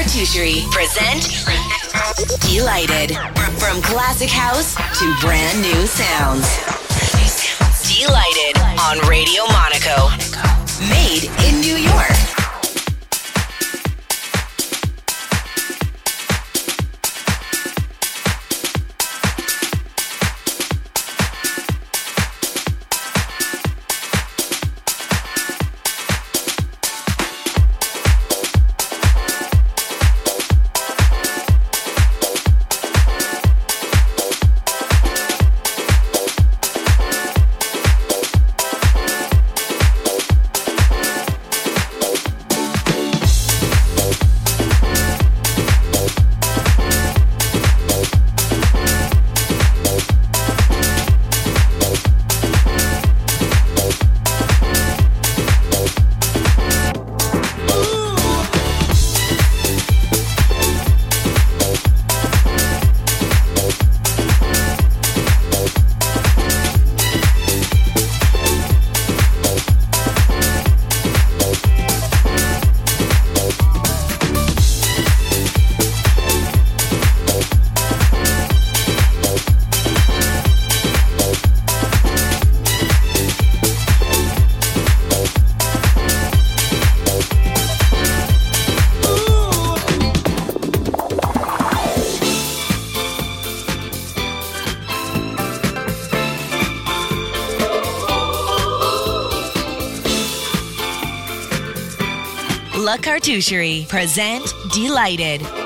Cartoucherie present Delighted. From classic house to brand new sounds. Delighted on Radio Monaco. Made in New York. Cartoucherie present Delighted.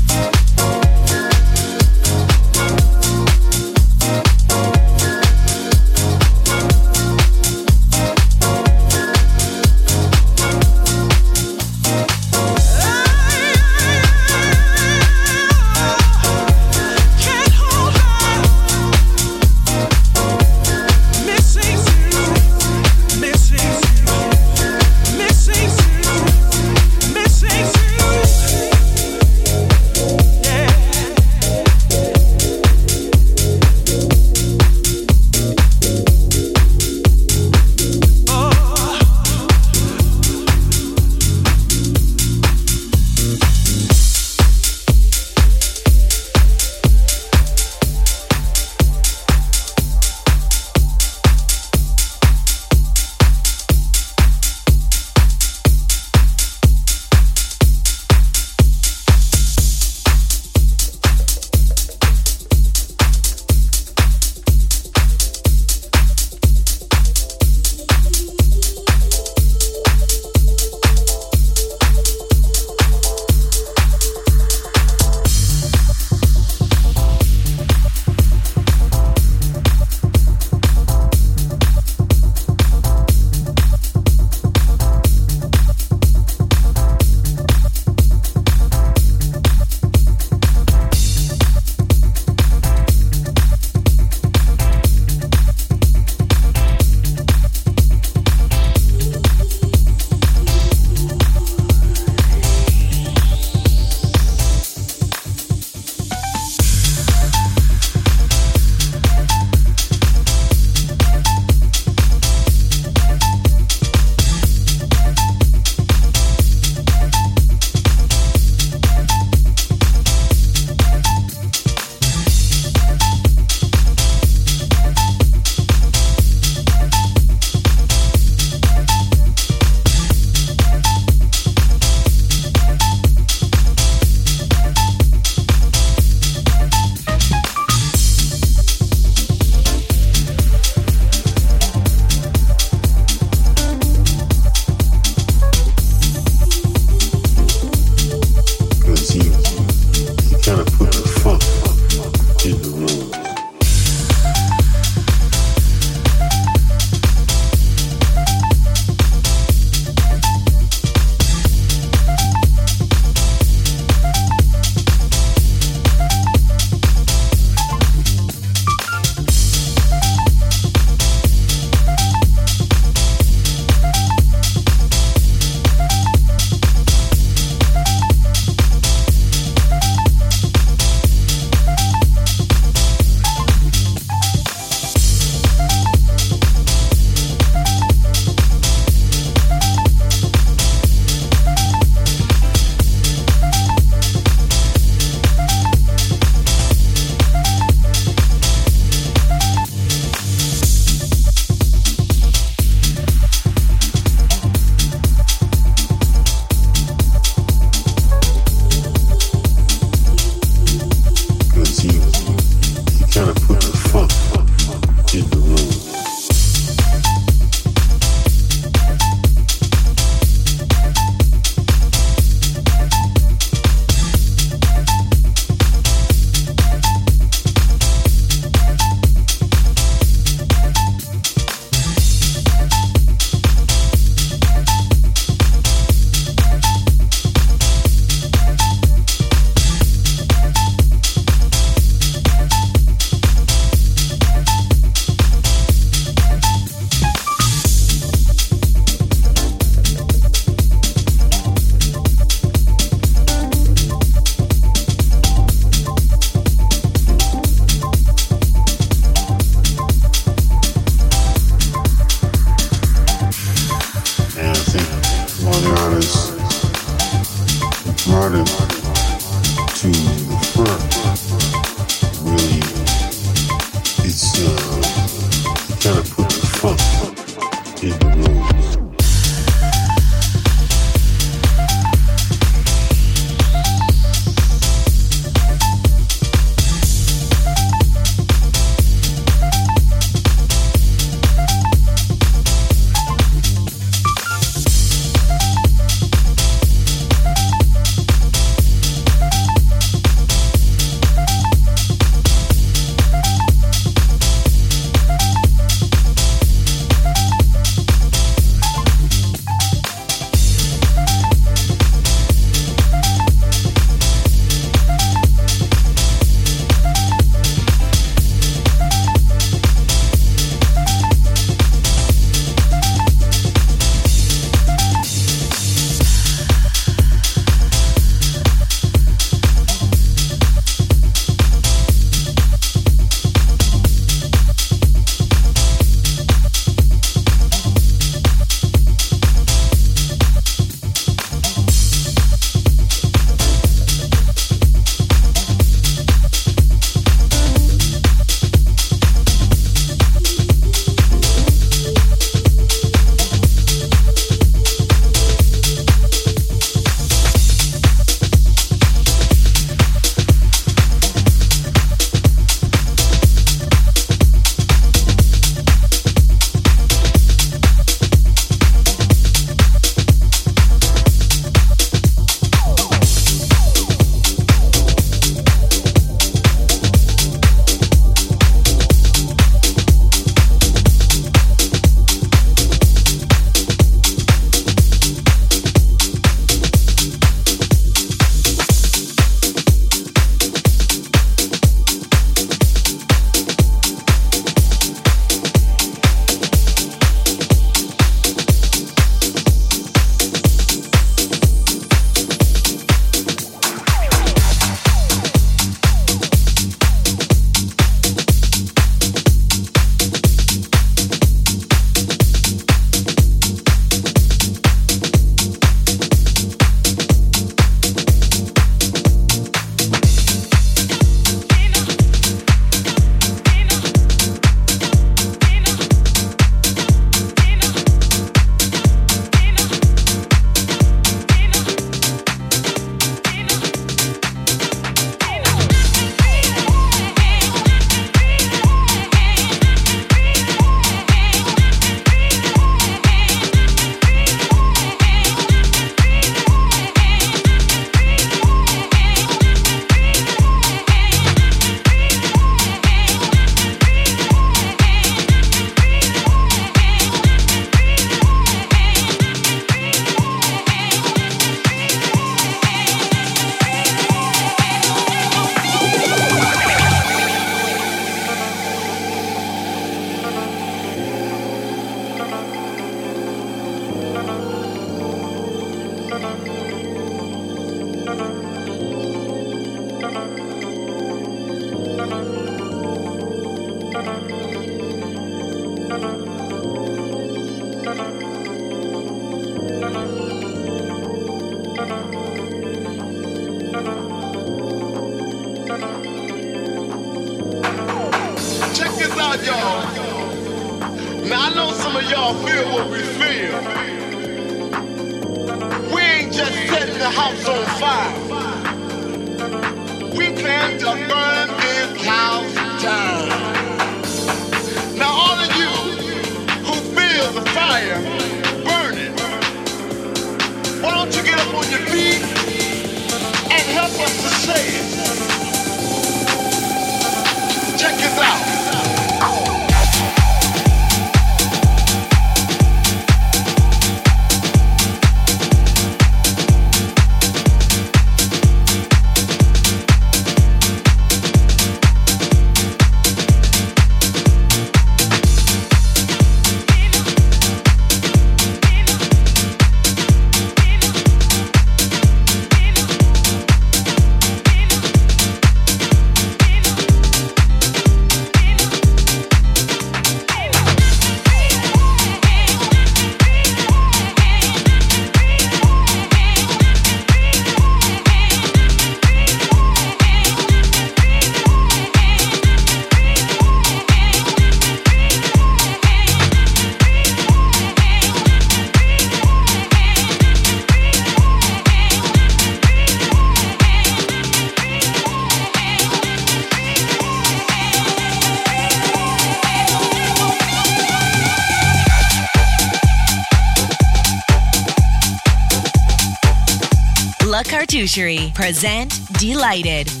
Cartoucherie present Delighted.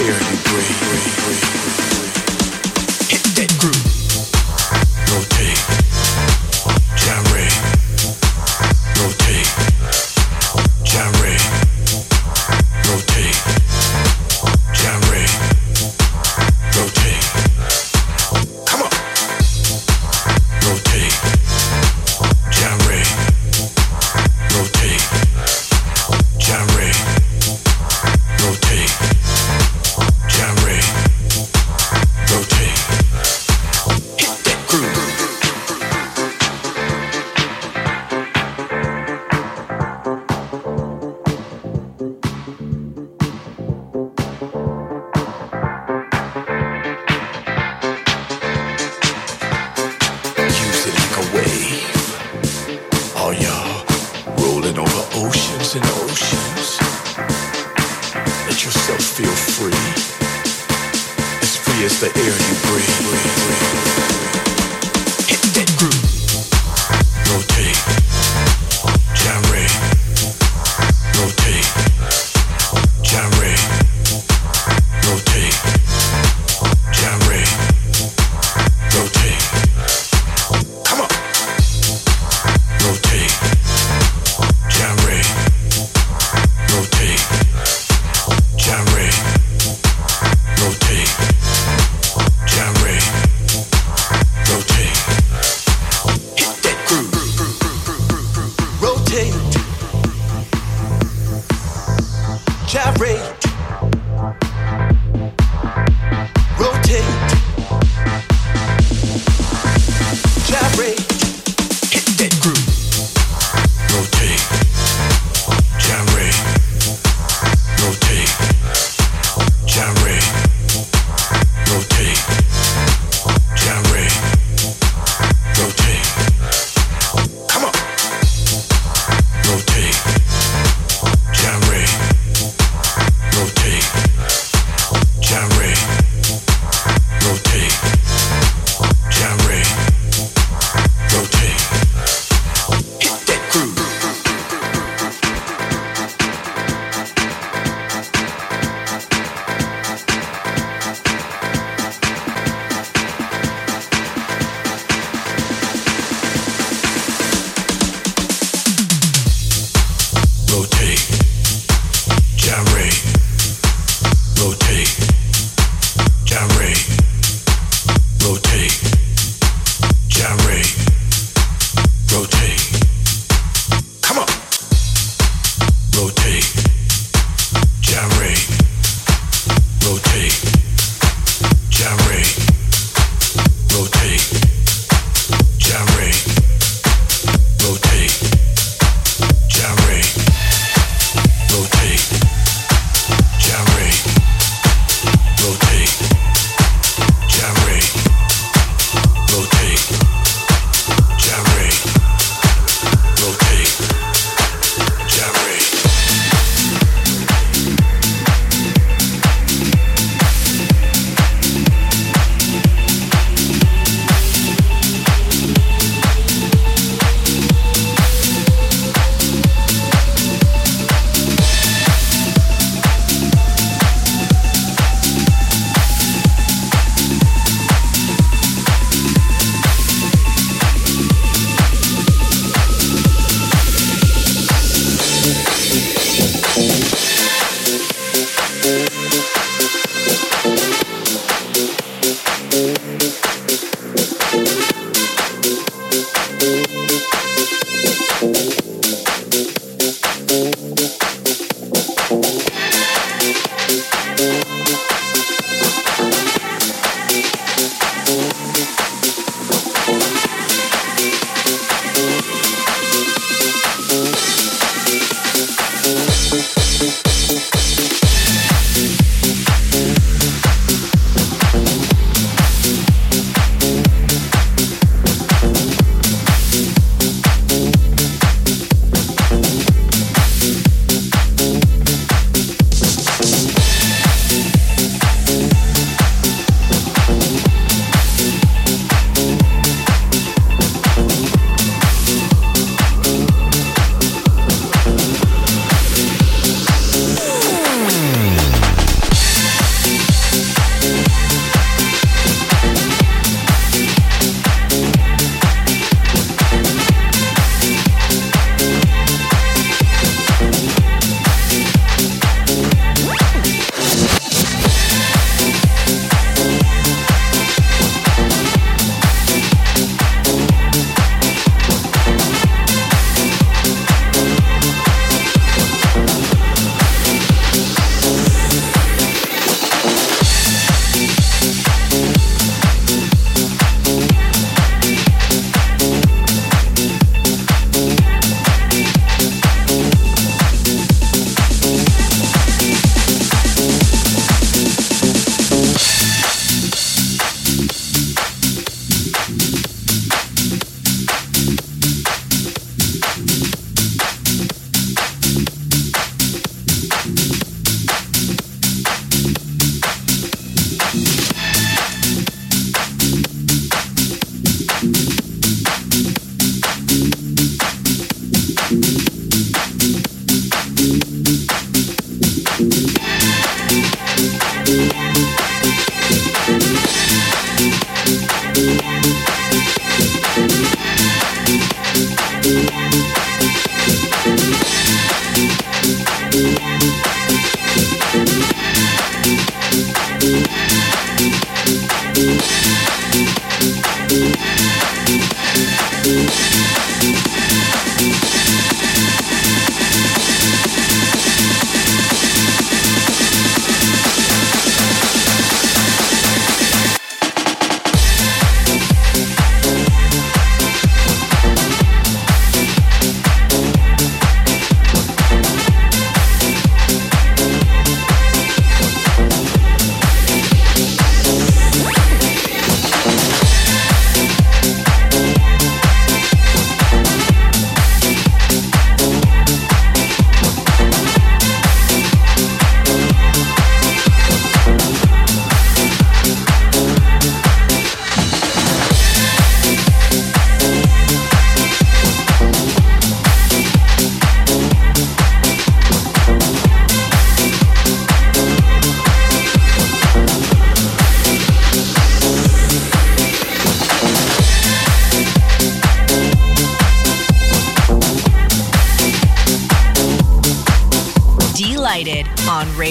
air go.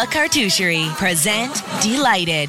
La Cartoucherie present Delighted.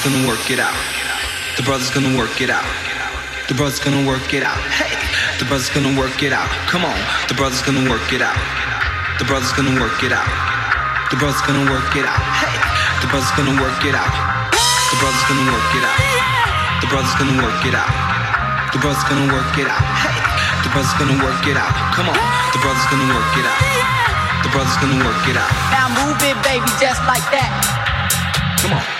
Brother's gonna work it out. The brother's gonna work it out. The brother's gonna work it out. Hey, the brother's gonna work it out. Come on, the brother's gonna work it out. The brother's gonna work it out. The brother's gonna work it out. Hey, the brother's gonna work it out. The brother's gonna work it out. The brother's gonna work it out. The brother's gonna work it out. Hey, the brother's gonna work it out. Come on, the brother's gonna work it out. The brother's gonna work it out. Now move it, baby, just like that. Come on.